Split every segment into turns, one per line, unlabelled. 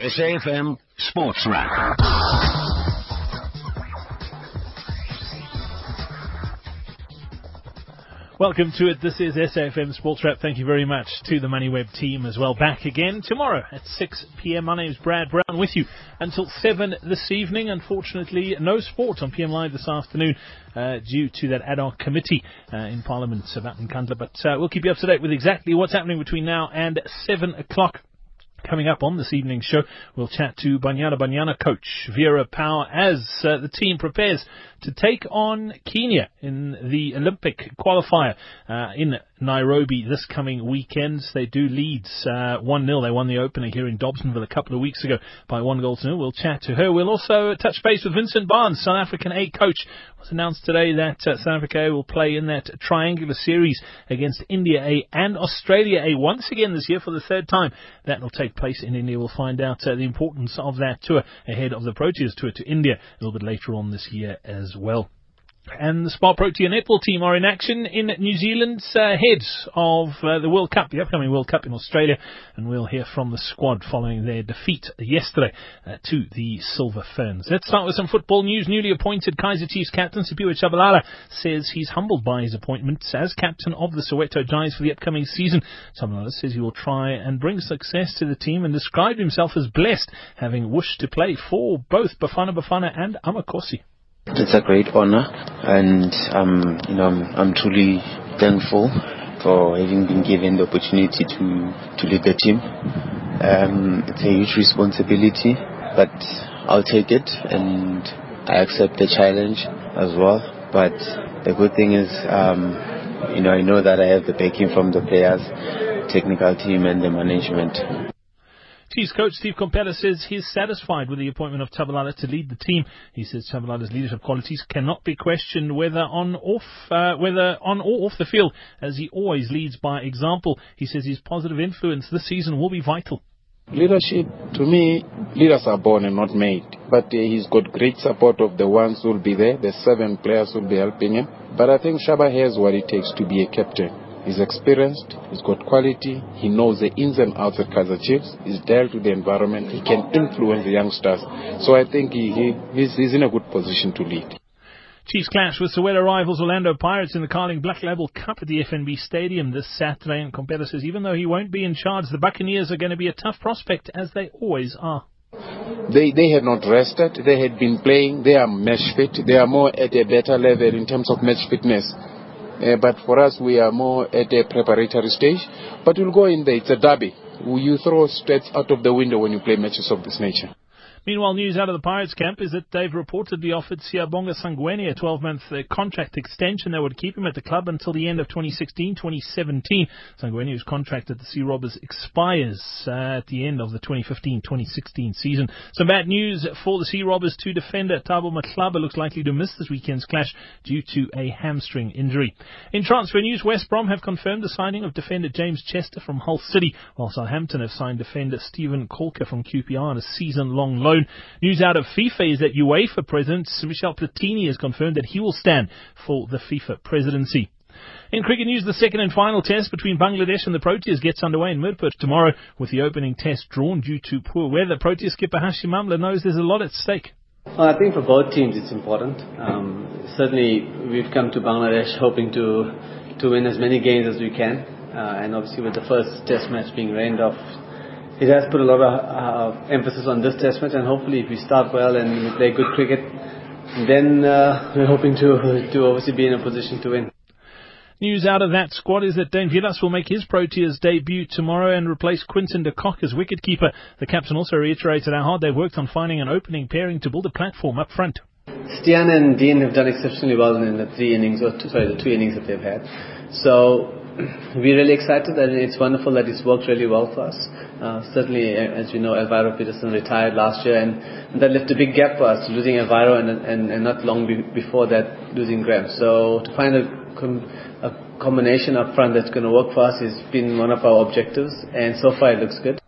SAFM Sports Wrap.
Welcome to it. This is SAFM Sports Wrap. Thank you very much to the MoneyWeb team as well. Back again tomorrow at 6 p.m. My name is Brad Brown with you until 7 this evening. Unfortunately, no sport on PM Live this afternoon uh, due to that ad hoc committee uh, in Parliament about Nkandla. But uh, we'll keep you up to date with exactly what's happening between now and 7 o'clock. Coming up on this evening's show, we'll chat to Banyana Banyana coach Vera Pauw as uh, the team prepares to take on Kenya in the Olympic qualifier uh, in Nairobi this coming weekend. They do lead uh, 1 0. They won the opener here in Dobsonville a couple of weeks ago by one goal to nil. We'll chat to her. We'll also touch base with Vincent Barnes, South African A coach. Announced today that uh, South Africa will play in that triangular series against India A and Australia A once again this year for the third time. That will take place in India. We'll find out uh, the importance of that tour ahead of the Proteas tour to India a little bit later on this year as well. And the Spar Protea netball team are in action in New Zealand's uh, head of uh, the World Cup, the upcoming World Cup in Australia, and we'll hear from the squad following their defeat yesterday uh, to the Silver Ferns. Let's start with some football news. Newly appointed Kaizer Chiefs captain Siphiwe Tshabalala says he's humbled by his appointment as captain of the Soweto Giants for the upcoming season. Tshabalala says he will try and bring success to the team and described himself as blessed, having wished to play for both Bafana Bafana and Amakhosi.
It's a great honor, and um, you know I'm, I'm truly thankful for having been given the opportunity to to lead the team. Um, it's a huge responsibility, but I'll take it, and I accept the challenge as well. But the good thing is, um, you know, I know that I have the backing from the players, technical team, and the management.
Chiefs coach Steve Komphela says he's satisfied with the appointment of Tshabalala to lead the team. He says Tshabalala's leadership qualities cannot be questioned whether on off uh, whether on or off the field, as he always leads by example. He says his positive influence this season will be vital.
Leadership, to me, leaders are born and not made. But uh, he's got great support of the ones who will be there. The seven players who will be helping him. But I think Shaba has what it takes to be a captain. He's experienced, he's got quality, he knows the ins and outs of Kaizer Chiefs, he's dealt with the environment, he can influence the youngsters. So I think he, he he's, he's in a good position to lead.
Chiefs clash with Soweto rivals Orlando Pirates in the Carling Black Label Cup at the FNB Stadium this Saturday. And Komphela says even though he won't be in charge, the Buccaneers are going to be a tough prospect as they always are.
They they had not rested. They had been playing. They are match fit. They are more at a better level in terms of match fitness. Uh, but for us, we are more at a preparatory stage. But we'll go in there. It's a derby. You throw stats out of the window when you play matches of this nature.
Meanwhile, news out of the Pirates camp is that they've reportedly offered Siyabonga Sangweni a 12-month uh, contract extension that would keep him at the club until the end of 2016-2017. Sangweni, whose contract at the Sea Robbers expires uh, at the end of the 2015-2016 season. Some bad news for the Sea Robbers. Two defender Thabo Matlaba looks likely to miss this weekend's clash due to a hamstring injury. In transfer news, West Brom have confirmed the signing of defender James Chester from Hull City, while Southampton have signed defender Stephen Caulker from QPR on a season-long loan. News out of FIFA is that UEFA President Michel Platini has confirmed that he will stand for the FIFA presidency. In cricket news, the second and final test between Bangladesh and the Proteas gets underway in Mirpur tomorrow with the opening test drawn due to poor weather. Proteas skipper Hashim Amla knows there's a lot at stake.
Well, I think for both teams it's important. Um, certainly, we've come to Bangladesh hoping to to win as many games as we can, uh, and obviously with the first test match being rained off, it has put a lot of uh, emphasis on this test match, and hopefully, if we start well and we play good cricket, then uh, we're hoping to to obviously be in a position to win.
News out of that squad is that Dane Vilas will make his Proteas debut tomorrow and replace Quinton de Kock as wicketkeeper. The captain also reiterated how hard they've worked on finding an opening pairing to build a platform up front.
Stian and Dean have done exceptionally well in the three innings, or two, sorry, the two innings that they've had. So we're really excited and it's wonderful that it's worked really well for us. Uh, certainly, as you know, Alviro Petersen retired last year and, that left a big gap for us, losing Elviro and, and, and not long be, before that losing Graham. So to find a, com, a combination up front that's going to work for us has been one of our objectives and so far it looks good.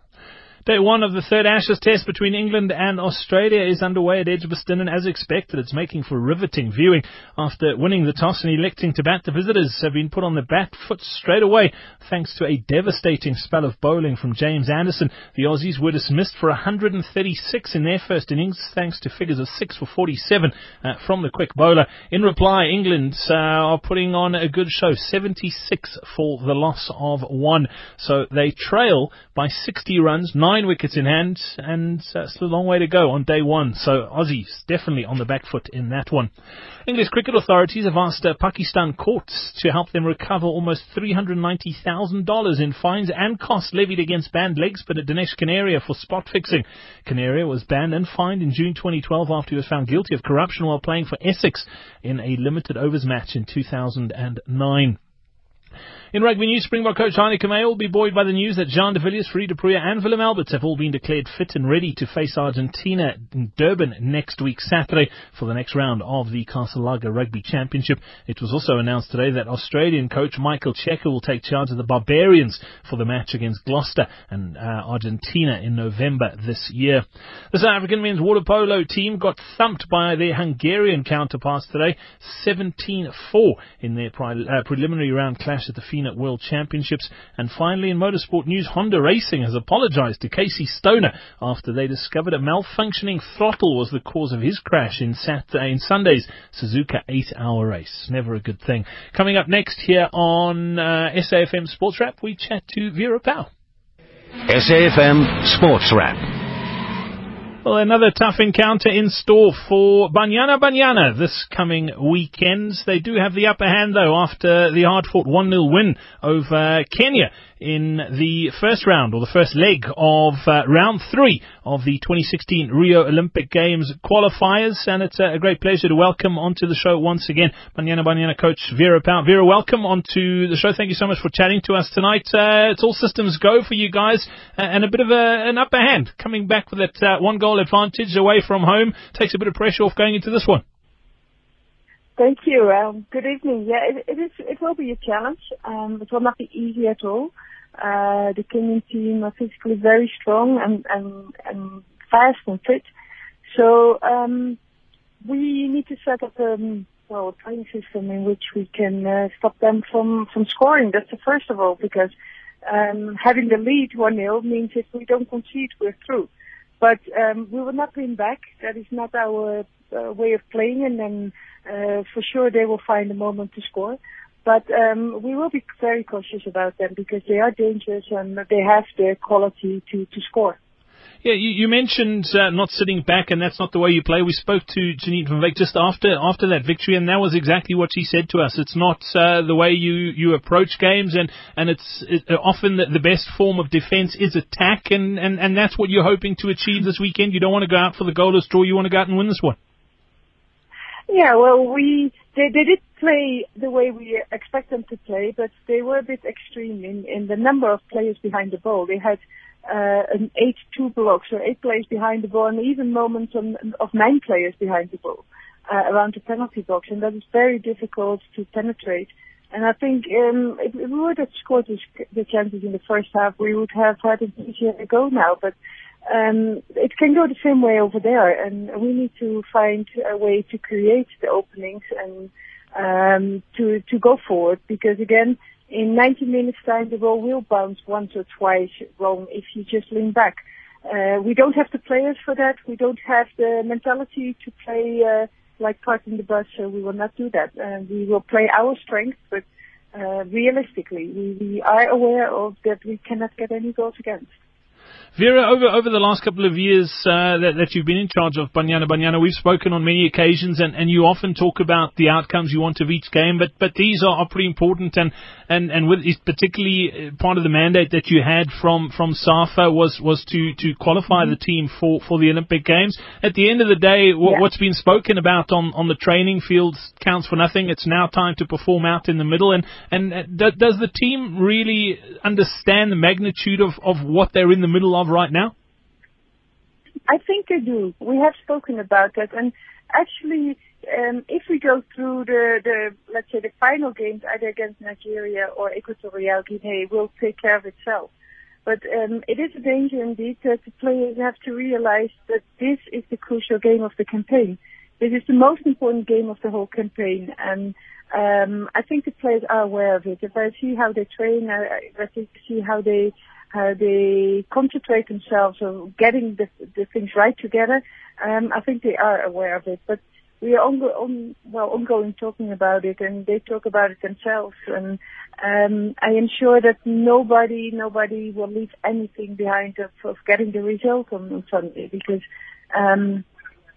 Day one of the third Ashes test between England and Australia is underway at Edgbaston, and as expected, it's making for riveting viewing. After winning the toss and electing to bat, the visitors have been put on the back foot straight away, thanks to a devastating spell of bowling from James Anderson. The Aussies were dismissed for 136 in their first innings, thanks to figures of 6 for 47 uh, from the quick bowler. In reply, England uh, are putting on a good show, 76 for the loss of one. So they trail by 60 runs, 9 nine wickets in hand, and still a long way to go on day one. So Aussies definitely on the back foot in that one. English cricket authorities have asked uh, Pakistan courts to help them recover almost $390,000 in fines and costs levied against banned leg spinner Danish Kaneria for spot fixing. Kaneria was banned and fined in June 2012 after he was found guilty of corruption while playing for Essex in a limited overs match in 2009. In rugby news, Springbok coach Heyneke Meyer will be buoyed by the news that Jean de Villiers, du Preez and Willem Alberts have all been declared fit and ready to face Argentina in Durban next week, Saturday, for the next round of the Castle Rugby Championship. It was also announced today that Australian coach Michael Cheika will take charge of the Barbarians for the match against Gloucester and uh, Argentina in November this year. The South African men's water polo team got thumped by their Hungarian counterparts today, 17-4 in their uh, preliminary round clash at the at World Championships. And finally, in motorsport news, Honda Racing has apologized to Casey Stoner after they discovered a malfunctioning throttle was the cause of his crash in Saturday, in Sunday's Suzuka 8-hour race. Never a good thing. Coming up next here on uh, SAFM Sports Wrap, we chat to Vera Pauw.
SAFM Sports Wrap.
Well, another tough encounter in store for Banyana Banyana this coming weekend. They do have the upper hand, though, after the hard-fought 1-0 win over Kenya in the first round, or the first leg of uh, round three of the 2016 Rio Olympic Games qualifiers. And it's a great pleasure to welcome onto the show once again Banyana Banyana coach Vera Pauw. Vera, welcome onto the show. Thank you so much for chatting to us tonight. Uh, it's all systems go for you guys, and a bit of a, an upper hand coming back with that uh, one goal goal advantage away from home. Takes a bit of pressure off going into this one.
Thank you. Um, good evening. Yeah, it, it is. It will be a challenge. Um, it will not be easy at all. Uh, the Kenyan team are physically very strong and, and, and fast and fit. So um, we need to set up a um, well a training system in which we can uh, stop them from from scoring. That's the first of all because um, having the lead one 0 means if we don't concede, we're through. But um, we will not win back. That is not our uh, way of playing, and then uh, for sure they will find a moment to score. But um, we will be very cautious about them because they are dangerous and they have the quality to, to score.
Yeah, you, you mentioned uh, not sitting back, and that's not the way you play. We spoke to Janine van Wyk just after after that victory, and that was exactly what she said to us. It's not uh, the way you, you approach games, and and it's it, often the, the best form of defence is attack, and, and and that's what you're hoping to achieve this weekend. You don't want to go out for the goalless draw. You want to go out and win this one.
Yeah, well, we they they did play the way we expect them to play, but they were a bit extreme in in the number of players behind the ball. They had uh, an 8-2 block, so eight players behind the ball, and even moments on, of nine players behind the ball uh, around the penalty box, and that is very difficult to penetrate. And I think um, if, if we would have scored the, the chances in the first half, we would have had an easier go now. But um, it can go the same way over there, and we need to find a way to create the openings and um, to to go forward. Because again, in 90 minutes time, the ball will bounce once or twice wrong if you just lean back. Uh, we don't have the players for that. We don't have the mentality to play uh, like parking the bus, so we will not do that. Uh, we will play our strength, but uh, realistically, we, we are aware of that we cannot get any goals against.
Vera, over over the last couple of years uh, that, that you've been in charge of Banyana Banyana, we've spoken on many occasions, and, and you often talk about the outcomes you want of each game, but but these are, are pretty important, and and and with particularly uh, part of the mandate that you had from from SAFA was was to to qualify mm-hmm. the team for for the Olympic Games. At the end of the day, what, yeah. what's been spoken about on on the training fields counts for nothing. It's now time to perform out in the middle, and and uh, does the team really understand the magnitude of of what they're in the middle of? Right now?
I think they do. We have spoken about that, and actually, um, if we go through the, the let's say the final games either against Nigeria or Equatorial Guinea, will take care of itself. But um, it is a danger indeed that the players have to realize that this is the crucial game of the campaign. This is the most important game of the whole campaign, and um, I think the players are aware of it. If I see how they train, I, I see how they how they concentrate themselves on getting the, the things right together. Um, I think they are aware of it, but we are ongo- on, well ongoing talking about it, and they talk about it themselves. And um, I am sure that nobody nobody will leave anything behind of, of getting the result on, on Sunday because um,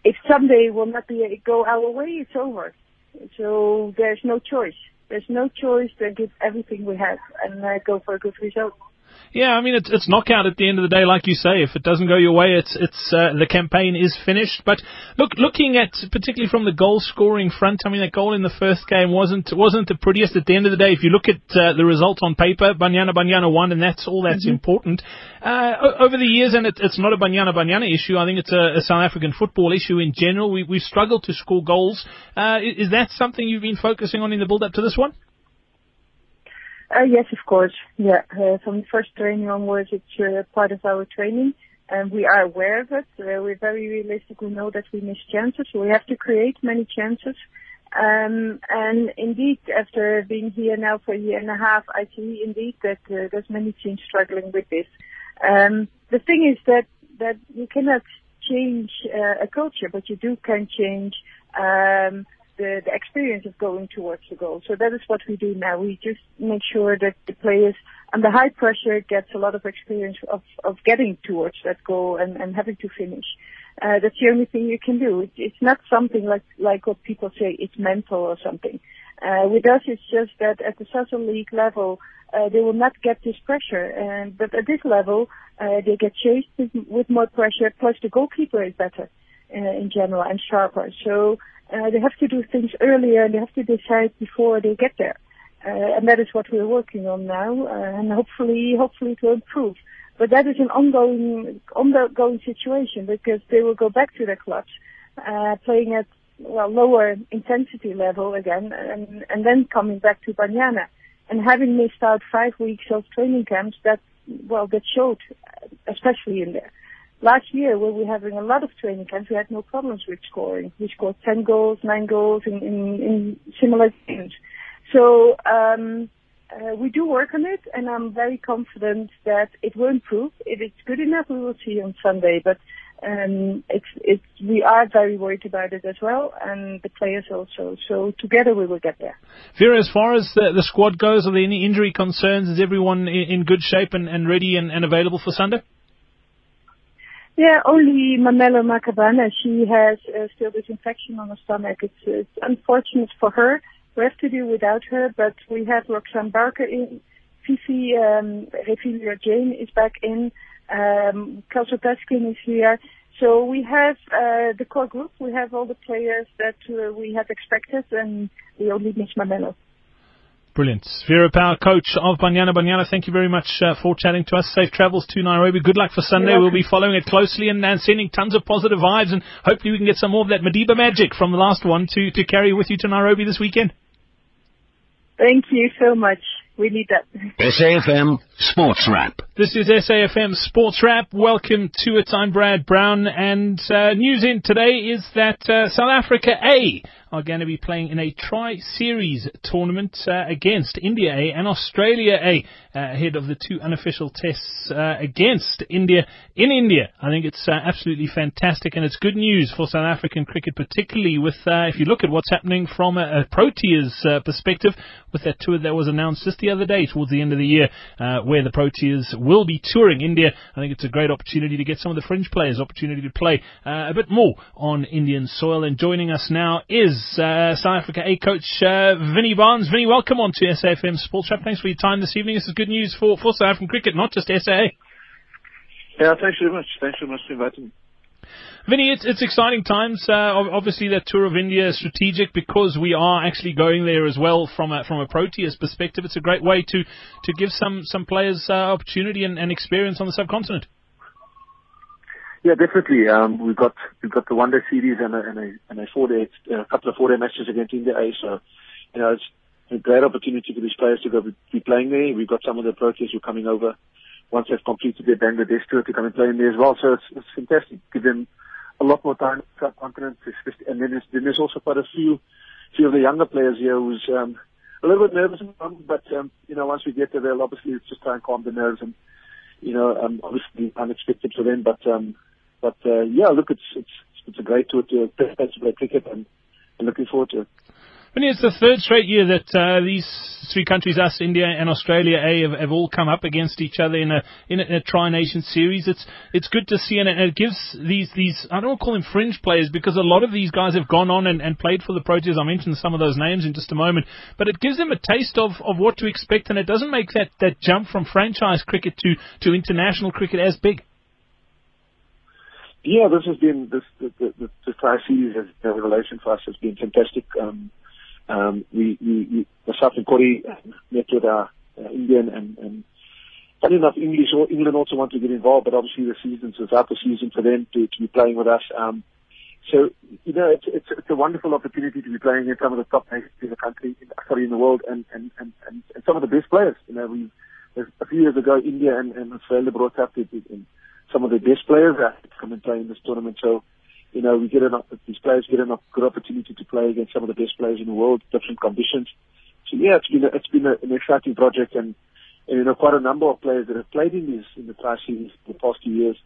if Sunday will not be go our way, it's over. So there's no choice. There's no choice to give everything we have and uh, go for a good result.
Yeah, I mean it's it's knockout at the end of the day, like you say. If it doesn't go your way, it's it's uh, the campaign is finished. But look, looking at particularly from the goal scoring front, I mean that goal in the first game wasn't wasn't the prettiest at the end of the day. If you look at uh, the result on paper, Banyana Banyana won, and that's all that's mm-hmm. important. Uh, over the years, and it, it's not a Banyana Banyana issue. I think it's a, a South African football issue in general. We we've struggled to score goals. Uh, is that something you've been focusing on in the build up to this one?
Uh, yes, of course. Yeah, uh, from the first training onwards, it's uh, part of our training, and we are aware of it. Uh, we're very realistic. We know that we miss chances, so we have to create many chances. Um, and indeed, after being here now for a year and a half, I see indeed that uh, there's many teams struggling with this. Um, the thing is that that you cannot change uh, a culture, but you do can change. Um, the, the experience of going towards the goal. So that is what we do now. We just make sure that the players under high pressure gets a lot of experience of, of getting towards that goal and, and having to finish. Uh, that's the only thing you can do. It, it's not something like, like what people say, it's mental or something. Uh, with us, it's just that at the Sasol League level, uh, they will not get this pressure. And, but at this level, uh, they get chased with, with more pressure, plus the goalkeeper is better uh, in general and sharper. So uh, they have to do things earlier and they have to decide before they get there. Uh, and that is what we're working on now, uh, and hopefully, hopefully it will improve. But that is an ongoing, ongoing situation because they will go back to their clubs, uh, playing at well lower intensity level again, and, and then coming back to Banyana. And having missed out five weeks of training camps, that well, that showed, especially in there. Last year, when we were having a lot of training camps, we had no problems with scoring. We scored 10 goals, 9 goals in, in, in similar games. So um, uh, we do work on it, and I'm very confident that it will improve. If it's good enough, we will see on Sunday. But um, it's it's we are very worried about it as well, and the players also. So together we will get there.
Vera, as far as the, the squad goes, are there any injury concerns? Is everyone in, in good shape and, and ready and, and available for Sunday?
Yeah, only Mamello Makhabane. She has uh, still this infection on her stomach. It's, it's unfortunate for her. We have to do without her, but we have Roxanne Barker in. Fifi um, Refiloe Jane is back in. Um, Kelso Peskin is here. So we have uh, the core group. We have all the players that uh, we have expected, and we only miss Mamello.
Brilliant. Vera Pauw, coach of Banyana Banyana, thank you very much uh, for chatting to us. Safe travels to Nairobi. Good luck for Sunday. We'll be following it closely and, and, sending tons of positive vibes, and hopefully we can get some more of that Madiba magic from the last one to, to carry with you to Nairobi this weekend.
Thank you so much. We need that.
SAFM Sports Wrap.
This is SAFM Sports Wrap. Welcome to it. I'm Brad Brown, and uh, news in today is that uh, South Africa A are going to be playing in a tri-series tournament uh, against India A and Australia A uh, ahead of the two unofficial tests uh, against India in India. I think it's uh, absolutely fantastic and it's good news for South African cricket, particularly with if you look at what's happening from a, a Proteas perspective with that tour that was announced just the other day towards the end of the year, where the Proteas will be touring India. I think it's a great opportunity to get some of the fringe players opportunity to play a bit more on Indian soil. And joining us now is uh, South Africa A coach uh, Vinny Barnes. Vinny, welcome on to SAFM Sports Wrap. Thanks for your time this evening. This is good news for, for South African cricket, not just SA.
Yeah, thanks very much. Thanks very much for inviting me.
Vinny, it's, it's exciting times. Uh, obviously, that tour of India is strategic because we are actually going there as well from a, from a Proteas perspective. It's a great way to, to give some, some players uh, opportunity and, and experience on the subcontinent.
Yeah, definitely. Um, we've got we've got the one day series and a and a, and a four day a couple of four day matches against India A. So, you know, it's a great opportunity for these players to go be playing there. We've got some of the Proteas who are coming over once they've completed their Bangladesh tour to come and play in there as well. So it's, it's fantastic. Give them a lot more time, especially, and then there's, then there's also quite a few, few of the younger players here who's um, a little bit nervous, but um, you know, once we get there, obviously it's just try and calm the nerves and you know, um, obviously unexpected for them, but um, but uh, yeah, look, it's it's it's a great tour to play cricket and, and looking forward to it.
And it's the third straight year that uh, these three countries, us, India, and Australia, A, have, have all come up against each other in a in a, in a tri-nation series. It's it's good to see, and it, it gives these these I don't want to call them fringe players because a lot of these guys have gone on and, and played for the Proteas. I mentioned some of those names in just a moment, but it gives them a taste of, of what to expect, and it doesn't make that, that jump from franchise cricket to, to international cricket as big.
Yeah, this has been this the the, the, the tri series has a revelation for us has been fantastic. Um, um, we, we, we, myself and Corey met with our uh, Indian and, and funny enough, English or England also want to get involved, but obviously the season's without the season for them to, to be playing with us. Um, so, you know, it's, it's, it's a wonderful opportunity to be playing in some of the top nations in the country, sorry, in the world, and, and, and, and, and some of the best players. You know, we, a few years ago, India and, and Australia brought up the, the, some of the best players that come and play in this tournament. So, you know, we get an, these players get a good opportunity to play against some of the best players in the world, different conditions. So yeah, it's been a, it's been a, an exciting project, and, and you know, quite a number of players that have played in these in the past series, the past few years,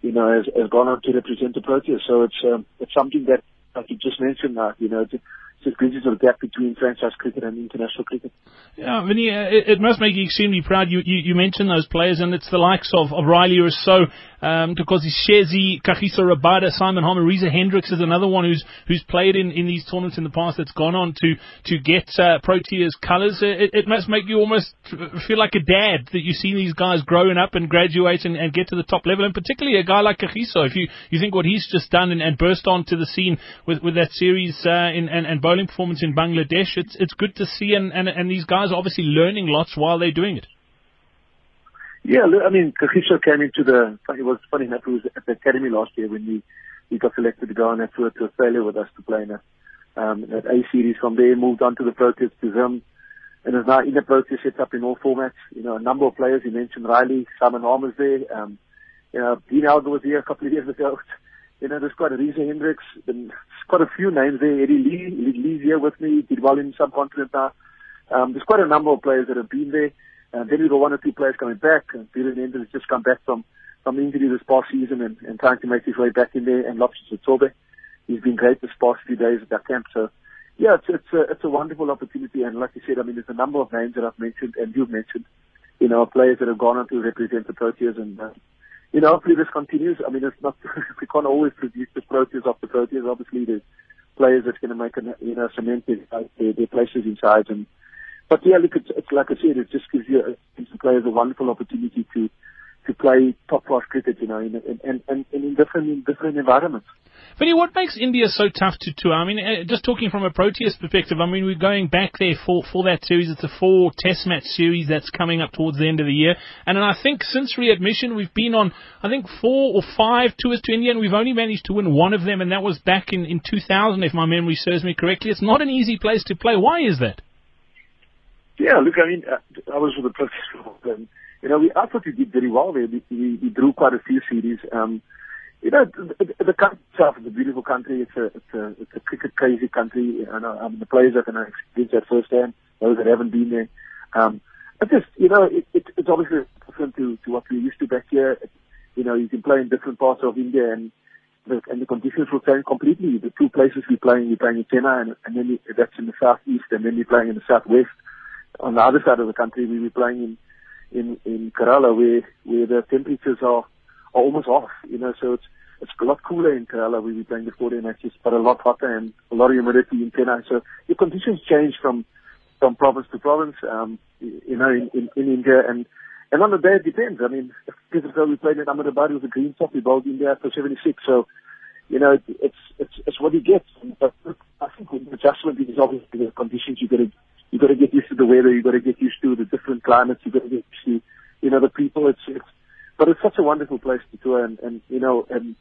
you know, has, has gone on to represent the Proteas. So it's um, it's something that, like you just mentioned, now, you know, it's, bridges the gap between franchise cricket and international cricket.
Yeah, Vinny, uh, it, it, must make you extremely proud. You, you, you mentioned those players, and it's the likes of, of Rilee Rossouw, um, Thokosi Shezi, Kagiso Rabada, Simon Harmer, Reza Hendricks is another one who's who's played in, in these tournaments in the past that's gone on to to get uh, Proteas colours. It, it must make you almost feel like a dad that you see these guys growing up and graduate and, and get to the top level, and particularly a guy like Kagiso. If you, you think what he's just done and, and burst onto the scene with, with that series uh, in, and, and bowling performance in Bangladesh, it's it's good to see, and, and, and these guys are obviously learning lots while they're doing it.
Yeah, I mean, Kagiso came into the, it was funny enough, he was at the academy last year when we, he got selected to go on that tour to Australia with us to play in a, um, that A series. From there, moved on to the Proteas to Zim, and is now in the Proteas set up in all formats. You know, a number of players, you mentioned Rilee, Simon Harmer's there, um, you know, Dean Elgar was here a couple of years ago. You know, there's quite a Reza Hendricks, and quite a few names there. Eddie Leie, Eddie Leie's here with me, did well in subcontinent now. Um, there's quite a number of players that have been there. And then we've got one or two players coming back. And Peter Nender has just come back from, from injury this past season and, and trying to make his way back in there. And Lopes Tobe, he's been great this past few days at that camp. So, yeah, it's, it's, a, it's a wonderful opportunity. And like you said, I mean, there's a number of names that I've mentioned and you've mentioned, you know, players that have gone on to represent the Proteas. And, uh, you know, hopefully this continues. I mean, it's not, we can't always produce the Proteas the Proteas. Obviously, there's players that's going to make, a, you know, cement their, their places inside and, but yeah, look, it's, it's like I said, it just gives you gives the players a wonderful opportunity to to play top class cricket, you know, in, in, in, in, in different in different environments.
Vinny, what makes India so tough to tour? I mean, uh, just talking from a Proteas perspective, I mean, we're going back there for, for that series. It's a four test match series that's coming up towards the end of the year. And I think since readmission, we've been on, I think, four or five tours to India, and we've only managed to win one of them, and that was back in, in 2000, if my memory serves me correctly. It's not an easy place to play. Why is that?
Yeah, look, I mean, uh, I was with the professional, and you know, we I thought we did very well there. We, we, we drew quite a few series. Um, you know, the, the country itself is a beautiful country. It's a it's a it's a cricket crazy country. And I mean, the players are going to experience that firsthand. Those that haven't been there, um, but just you know, it, it, it's obviously different to to what we used to back here. It, you know, you can play in different parts of India and the, and the conditions will change completely. The two places we're playing, we're playing in Chennai and, and then that's in the southeast, and then we're playing in the southwest on the other side of the country, we were playing in in in Kerala, where where the temperatures are are almost off. You know, so it's it's a lot cooler in Kerala. We were playing the four day matches, but a lot hotter and a lot of humidity in Chennai. So your conditions change from from province to province. Um, you know, in, in, in India and. And on the day, it depends. I mean, ago we played in Ahmedabad, it was a green top. We bowled India for 76. So, you know, it's, it's, it's what you get. But I think the adjustment is obviously the conditions you got to you got to get used to the weather. you've got to get used to the different climates. you've got to get used to, you know, the people. It's, it's, but it's such a wonderful place to tour, and, and you know, and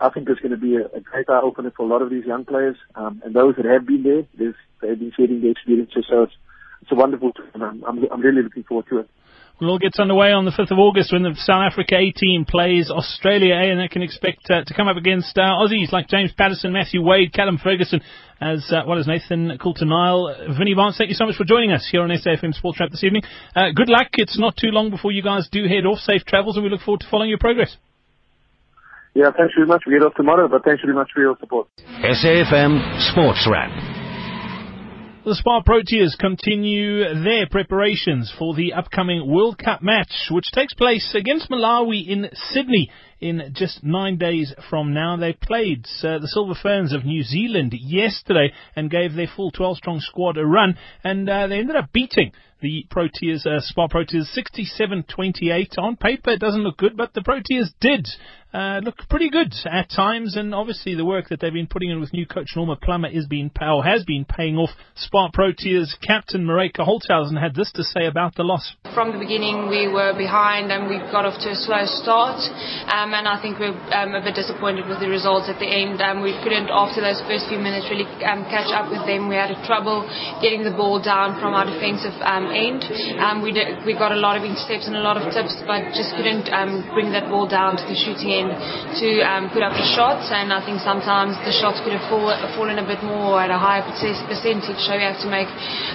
I think it's going to be a, a great eye opener for a lot of these young players, um, and those that have been there. There's, they've been sharing their experiences, so it's, it's a wonderful tour, and I'm, I'm, I'm really looking forward to it.
Well, all gets underway on the 5th of August when the South Africa A team plays Australia A, and they can expect uh, to come up against uh, Aussies like James Pattinson, Matthew Wade, Callum Ferguson, as uh, well as Nathan Coulter-Nile. Vinny Barnes, thank you so much for joining us here on SAFM Sports Wrap this evening. Uh, good luck. It's not too long before you guys do head off. Safe travels, and we look forward to following your progress.
Yeah, thanks very much. We get off tomorrow, but thanks very much for your support.
SAFM Sports Wrap.
The Spar Proteas continue their preparations for the upcoming World Cup match, which takes place against Malawi in Sydney in just nine days from now. They played uh, the Silver Ferns of New Zealand yesterday and gave their full 12 strong squad a run, and uh, they ended up beating the Proteas, uh, Spar Proteas 67-28. On paper, it doesn't look good, but the Proteas did uh, look pretty good at times, and obviously the work that they've been putting in with new coach Norma Plummer is being or has been paying off. Spar Proteas captain Maryka Holtzhausen had this to say about the loss.
From the beginning, we were behind and we got off to a slow start, um, and I think we're um, a bit disappointed with the results at the end. Um, we couldn't, after those first few minutes, really um, catch up with them. We had trouble getting the ball down from our defensive um, end. Um, we did, we got a lot of intercepts and a lot of tips, but just couldn't bring that ball down to the shooting end to um, put up the shots, and I think sometimes the shots could have fall, fallen a bit more at a higher percentage, so we have to make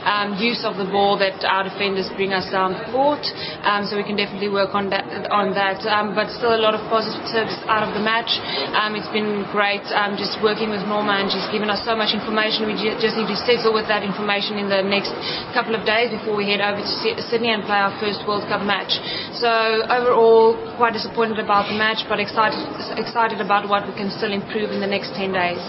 um, use of the ball that our defenders bring us down the court. Um, so we can definitely work on that. On that, um, but still a lot of positives out of the match. Um, it's been great um, just working with Norma, and she's given us so much information. We just need to settle with that information in the next couple of days before we head over to Sydney and play our first World Cup match. So overall, quite disappointed about the match, but excited excited, excited about what we can still improve in the next 10 days.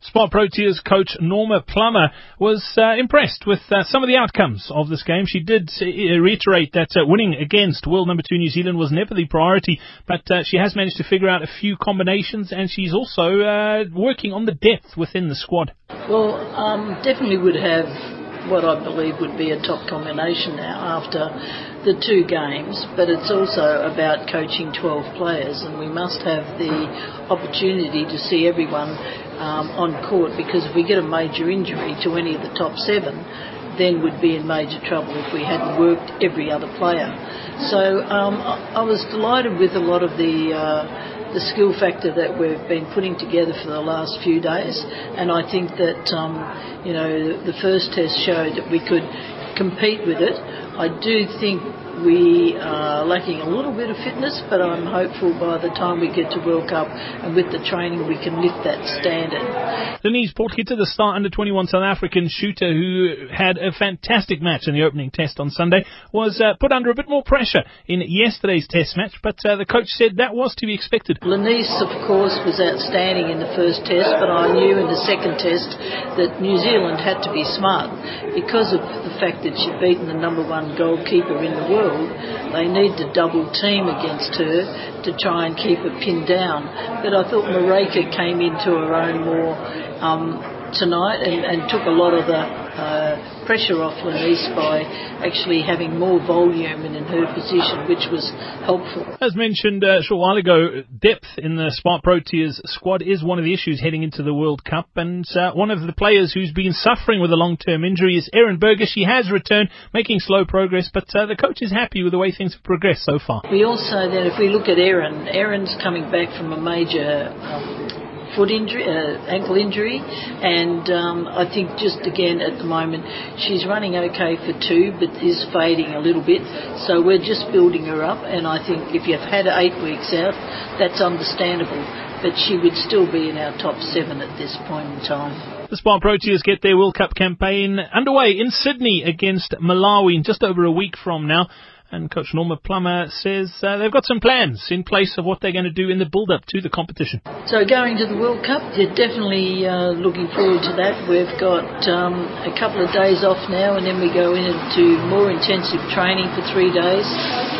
Spar Proteas coach Norma Plummer was uh, impressed with uh, some of the outcomes of this game. She did uh, reiterate that uh, winning against world number two New Zealand was never the priority, but uh, she has managed to figure out a few combinations, and she's also uh, working on the depth within the squad.
Well, um, definitely would have what I believe would be a top combination now after the two games, but it's also about coaching 12 players, and we must have the opportunity to see everyone um, on court because if we get a major injury to any of the top seven, then we'd be in major trouble if we hadn't worked every other player. So um, I, was delighted with a lot of the. Uh, the skill factor that we've been putting together for the last few days. And I think that, um, you know, the first test showed that we could compete with it. I do think we are lacking a little bit of fitness, but I'm hopeful by the time we get to World Cup and with the training we can lift that standard.
Lenize Potgieter, the star under 21 South African shooter who had a fantastic match in the opening test on Sunday, was uh, put under a bit more pressure in yesterday's test match, but uh, the coach said that was to be expected.
Lenize, of course, was outstanding in the first test, but I knew in the second test that New Zealand had to be smart because of the fact that she'd beaten the number one goalkeeper in the world they need to double team against her to try and keep her pinned down. But I thought Maryka came into her own more um, tonight and, and, took a lot of the uh, pressure off Lenize by actually having more volume and in her position, which was helpful.
As mentioned uh, a short while ago, depth in the Spar Proteas squad is one of the issues heading into the World Cup, and uh, one of the players who's been suffering with a long-term injury is Erin Burger. She has returned, making slow progress, but uh, the coach is happy with the way things have progressed so far.
We also then, if we look at Erin, Erin's coming back from a major um, foot injury, uh, ankle injury, and um, I think just again at the moment she's running okay for two, but is fading a little bit. So we're just building her up, and I think if you've had eight weeks out, that's understandable. But she would still be in our top seven at this point in time.
The Spar Proteas get their World Cup campaign underway in Sydney against Malawi in just over a week from now. And Coach Norma Plummer says uh, they've got some plans in place of what they're going to do in the build up to the competition.
So, going to the World Cup, they're definitely uh, looking forward to that. We've got um, a couple of days off now, and then we go into more intensive training for three days,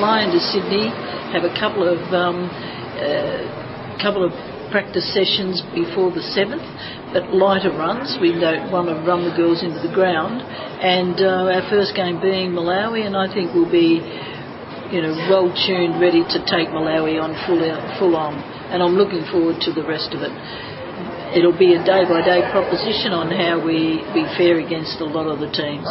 fly into Sydney, have a couple of um, uh, couple of practice sessions before the 7th, but lighter runs. We don't want to run the girls into the ground. And uh, our first game being Malawi, and I think we'll be, you know, well tuned, ready to take Malawi on full, full on. And I'm looking forward to the rest of it. It'll be a day by day proposition on how we, we fare against a lot of the teams.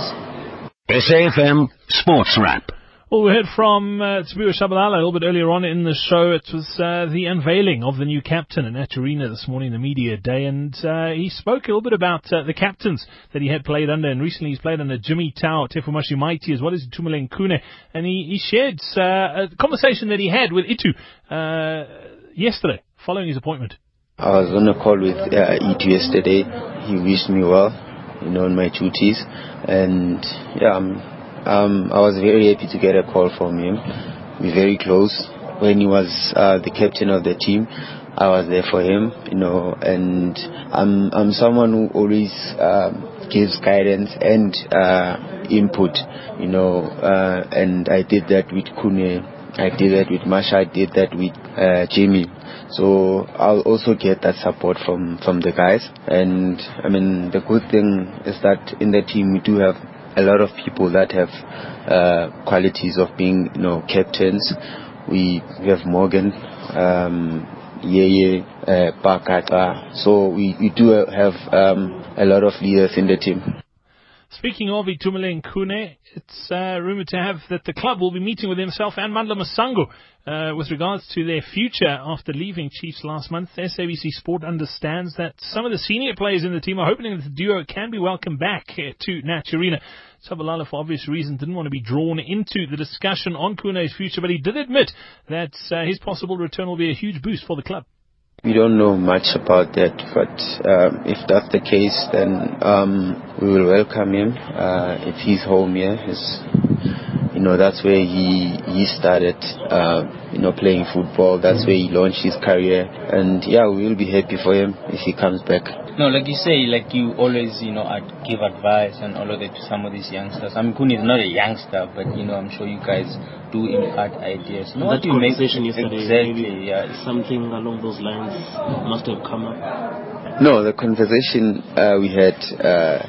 SAFM Sports Wrap.
Well, we heard from uh, Siphiwe Tshabalala a little bit earlier on in the show. It was uh, the unveiling of the new captain in Naturena this morning, the media day, and uh, he spoke a little bit about uh, the captains that he had played under, and recently he's played under Jimmy Tau, Tefu Mashamaite, as well as Itumeleng Khune, and he, he shared uh, a conversation that he had with Itu uh, yesterday, following his appointment.
I was on a call with uh, Itu yesterday. He wished me well, you know, in my duties, and yeah, I'm um, I was very happy to get a call from him. We're very close. When he was uh, the captain of the team, I was there for him, you know, and I'm I'm someone who always um, gives guidance and uh, input, you know, uh, and I did that with Khune, I did that with Masha, I did that with uh, Jamie. So I'll also get that support from from the guys, and I mean the good thing is that in the team we do have a lot of people that have uh, qualities of being, you know, captains. We, we have Morgan, um, Yeye, uh, Bakata. So we, we do have um, a lot of leaders in the team.
Speaking of Itumeleng Khune, it's uh, rumored to have that the club will be meeting with himself and Mandla Masango uh, with regards to their future after leaving Chiefs last month. SABC Sport understands that some of the senior players in the team are hoping that the duo can be welcomed back uh, to Naturena. Tshabalala, for obvious reasons, didn't want to be drawn into the discussion on Khune's future, but he did admit that uh, his possible return will be a huge boost for the club.
We don't know much about that, but um, if that's the case, then um, we will welcome him. Uh, it's his home here. It's, you know, that's where he he started, uh, you know, playing football. That's where he launched his career, and yeah, we will be happy for him if he comes back.
No, like you say, like you always, you know, give advice and all of that to some of these youngsters. I mean, Khune is not a youngster, but you know, I'm sure you guys do impart ideas.
You know, that conversation make, yesterday,
exactly, yeah.
Something along those lines must have come up.
No, the conversation uh, we had. Uh,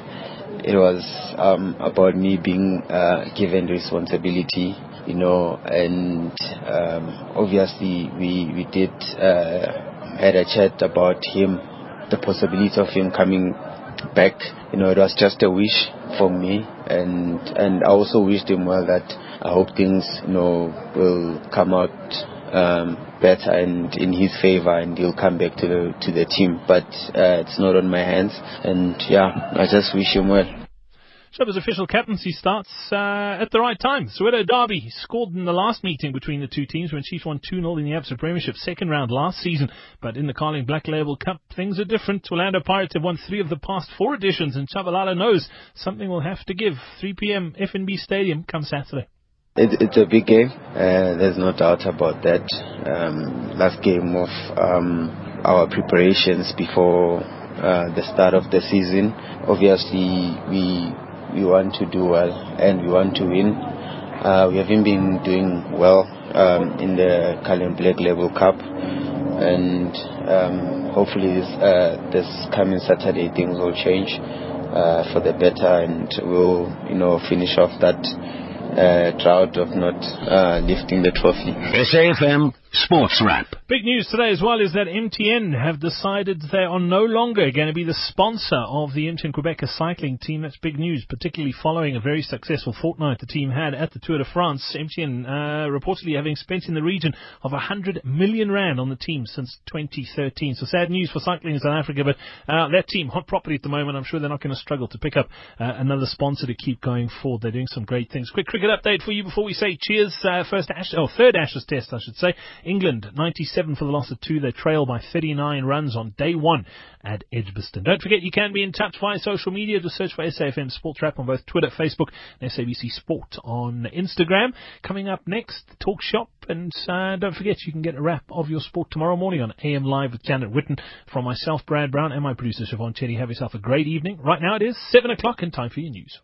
it was um, about me being uh, given responsibility, you know, and um, obviously we we did uh, had a chat about him the possibility of him coming back. You know, it was just a wish for me, and and I also wished him well. That I hope things, you know, will come out um, better and in his favor, and he'll come back to the to the team. But uh, it's not on my hands, and yeah, I just wish him well.
Shaba's official captaincy starts uh, at the right time. Soweto Derby scored in the last meeting between the two teams when Chiefs won 2-0 in the Absa Premiership second round last season. But in the Carling Black Label Cup, things are different. Orlando Pirates have won three of the past four editions, and Tshabalala knows something will have to give. 3 p.m. FNB Stadium come Saturday.
It, it's a big game. Uh, there's no doubt about that. Um, last game of um, our preparations before uh, the start of the season. Obviously, we we want to do well and we want to win. Uh, we haven't been doing well um, in the Carling Black Label Cup, and um, hopefully this, uh, this coming Saturday things will change uh, for the better, and we'll you know finish off that uh, drought of not uh, lifting the trophy.
SAFM Sports Wrap.
Big news today as well is that MTN have decided they are no longer going to be the sponsor of the MTN Qhubeka cycling team. That's big news, particularly following a very successful fortnight the team had at the Tour de France. MTN uh, reportedly having spent in the region of 100 million rand on the team since 2013. So sad news for cycling in South Africa, but uh, that team, hot property at the moment, I'm sure they're not going to struggle to pick up uh, another sponsor to keep going forward. They're doing some great things. Quick cricket update for you before we say cheers. Uh, first Ash, oh, third Ashes test, I should say. England, 97 for the loss of two. They trail by 39 runs on day one at Edgbaston. Don't forget you can be in touch via social media. Just search for SAFM Sports Wrap on both Twitter, Facebook, and SABC Sport on Instagram. Coming up next, Talk Shop. And uh, don't forget you can get a wrap of your sport tomorrow morning on AM Live with Janet Witten. From myself, Brad Brown, and my producer, Siobhan Chetty. Have yourself a great evening. Right now it is 7 o'clock and time for your news.